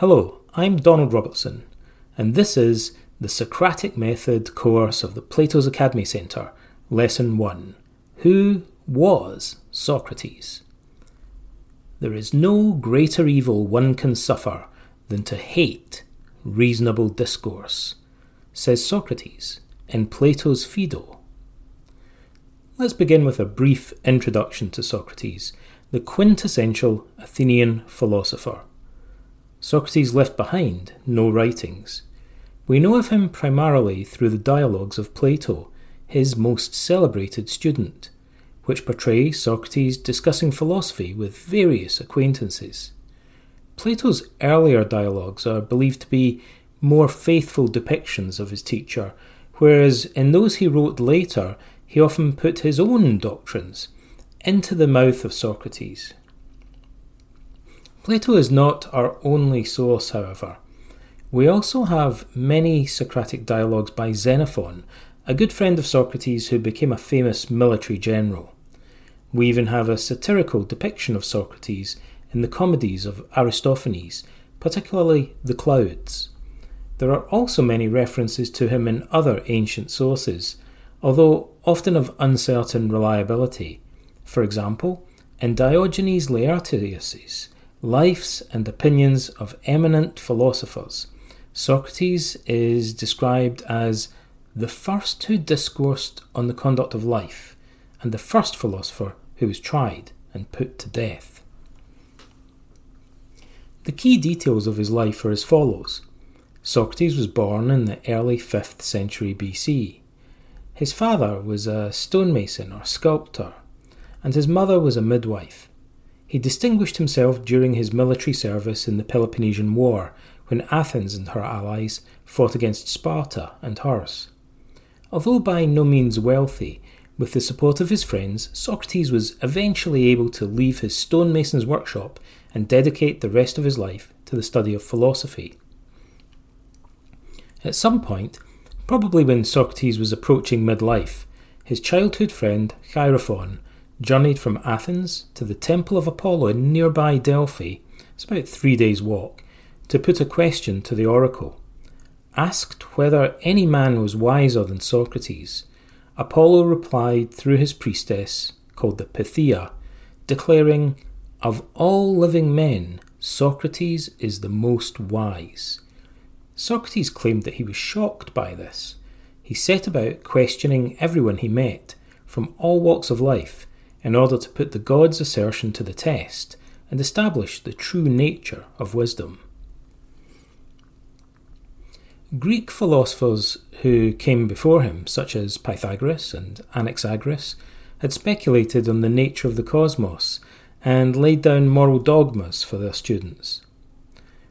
Hello, I'm Donald Robertson, and this is the Socratic Method course of the Plato's Academy Centre, Lesson 1 Who was Socrates? There is no greater evil one can suffer than to hate reasonable discourse, says Socrates in Plato's Phaedo. Let's begin with a brief introduction to Socrates, the quintessential Athenian philosopher. Socrates left behind no writings. We know of him primarily through the dialogues of Plato, his most celebrated student, which portray Socrates discussing philosophy with various acquaintances. Plato's earlier dialogues are believed to be more faithful depictions of his teacher, whereas in those he wrote later, he often put his own doctrines into the mouth of Socrates. Plato is not our only source, however. We also have many Socratic dialogues by Xenophon, a good friend of Socrates who became a famous military general. We even have a satirical depiction of Socrates in the comedies of Aristophanes, particularly The Clouds. There are also many references to him in other ancient sources, although often of uncertain reliability. For example, in Diogenes Laertius's Lives and Opinions of Eminent Philosophers, Socrates is described as the first who discoursed on the conduct of life, and the first philosopher who was tried and put to death. The key details of his life are as follows Socrates was born in the early 5th century BC. His father was a stonemason or sculptor, and his mother was a midwife. He distinguished himself during his military service in the Peloponnesian War, when Athens and her allies fought against Sparta and hers. Although by no means wealthy, with the support of his friends, Socrates was eventually able to leave his stonemason's workshop and dedicate the rest of his life to the study of philosophy. At some point, probably when Socrates was approaching midlife, his childhood friend Chaerephon journeyed from Athens to the Temple of Apollo in nearby Delphi, it's about three days' walk, to put a question to the oracle. Asked whether any man was wiser than Socrates, Apollo replied through his priestess, called the Pythia, declaring, Of all living men, Socrates is the most wise. Socrates claimed that he was shocked by this. He set about questioning everyone he met, from all walks of life, in order to put the god's assertion to the test and establish the true nature of wisdom. Greek philosophers who came before him, such as Pythagoras and Anaxagoras, had speculated on the nature of the cosmos and laid down moral dogmas for their students.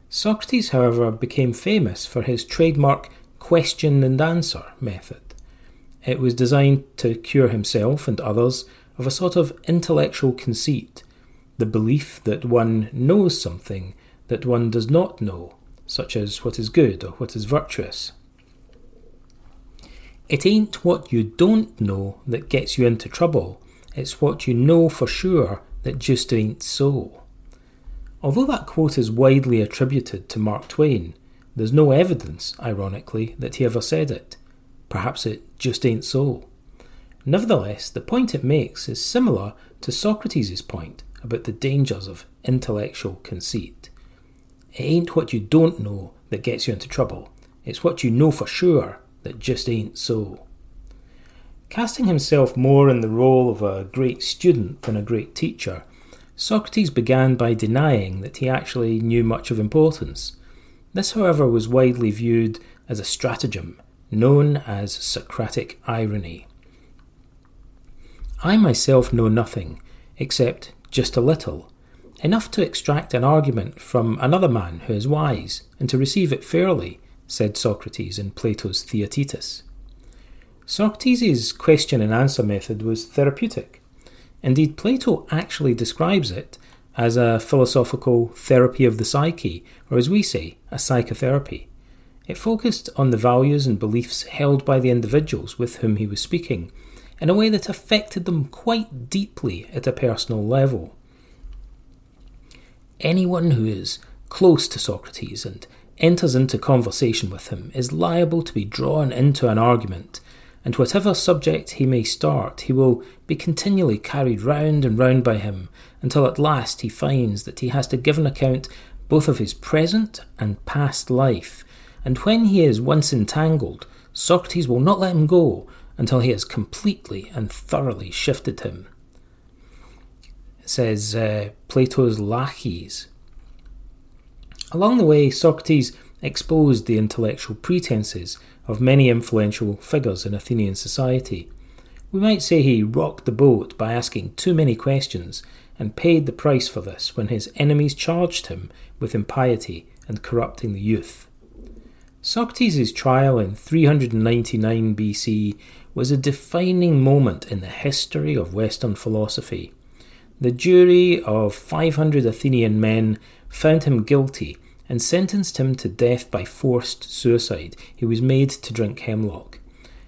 Socrates, however, became famous for his trademark question and answer method. It was designed to cure himself and others of a sort of intellectual conceit, the belief that one knows something that one does not know, such as what is good or what is virtuous. It ain't what you don't know that gets you into trouble, it's what you know for sure that just ain't so. Although that quote is widely attributed to Mark Twain, there's no evidence, ironically, that he ever said it. Perhaps it just ain't so. Nevertheless, the point it makes is similar to Socrates' point about the dangers of intellectual conceit. It ain't what you don't know that gets you into trouble, it's what you know for sure that just ain't so. Casting himself more in the role of a great student than a great teacher, Socrates began by denying that he actually knew much of importance. This, however, was widely viewed as a stratagem known as Socratic irony. I myself know nothing, except just a little, enough to extract an argument from another man who is wise, and to receive it fairly, said Socrates in Plato's Theaetetus. Socrates' question and answer method was therapeutic. Indeed, Plato actually describes it as a philosophical therapy of the psyche, or as we say, a psychotherapy. It focused on the values and beliefs held by the individuals with whom he was speaking, in a way that affected them quite deeply at a personal level. Anyone who is close to Socrates and enters into conversation with him is liable to be drawn into an argument, and whatever subject he may start, he will be continually carried round and round by him until at last he finds that he has to give an account both of his present and past life, and when he is once entangled, Socrates will not let him go until he has completely and thoroughly shifted him. It says uh, Plato's Laches. Along the way, Socrates exposed the intellectual pretences of many influential figures in Athenian society. We might say he rocked the boat by asking too many questions and paid the price for this when his enemies charged him with impiety and corrupting the youth. Socrates' trial in 399 BC was a defining moment in the history of Western philosophy. The jury of 500 Athenian men found him guilty and sentenced him to death by forced suicide. He was made to drink hemlock.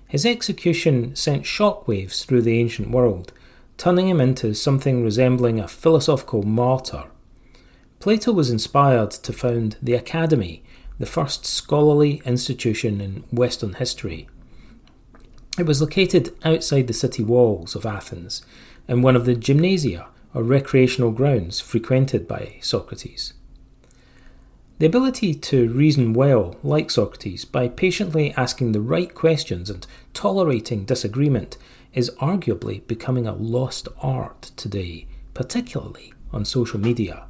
His execution sent shockwaves through the ancient world, turning him into something resembling a philosophical martyr. Plato was inspired to found the Academy, the first scholarly institution in Western history. It was located outside the city walls of Athens, in one of the gymnasia, or recreational grounds frequented by Socrates. The ability to reason well, like Socrates, by patiently asking the right questions and tolerating disagreement, is arguably becoming a lost art today, particularly on social media.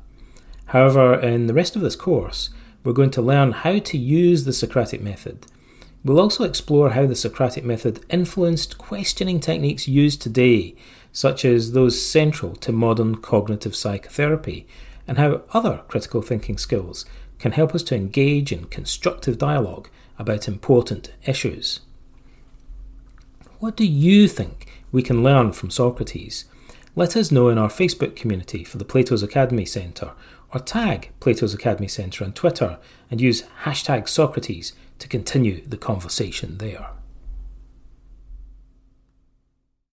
However, in the rest of this course, we're going to learn how to use the Socratic method. We'll also explore how the Socratic method influenced questioning techniques used today, such as those central to modern cognitive psychotherapy, and how other critical thinking skills can help us to engage in constructive dialogue about important issues. What do you think we can learn from Socrates? Let us know in our Facebook community for the Plato's Academy Centre or tag Plato's Academy Centre on Twitter and use hashtag Socrates to continue the conversation there.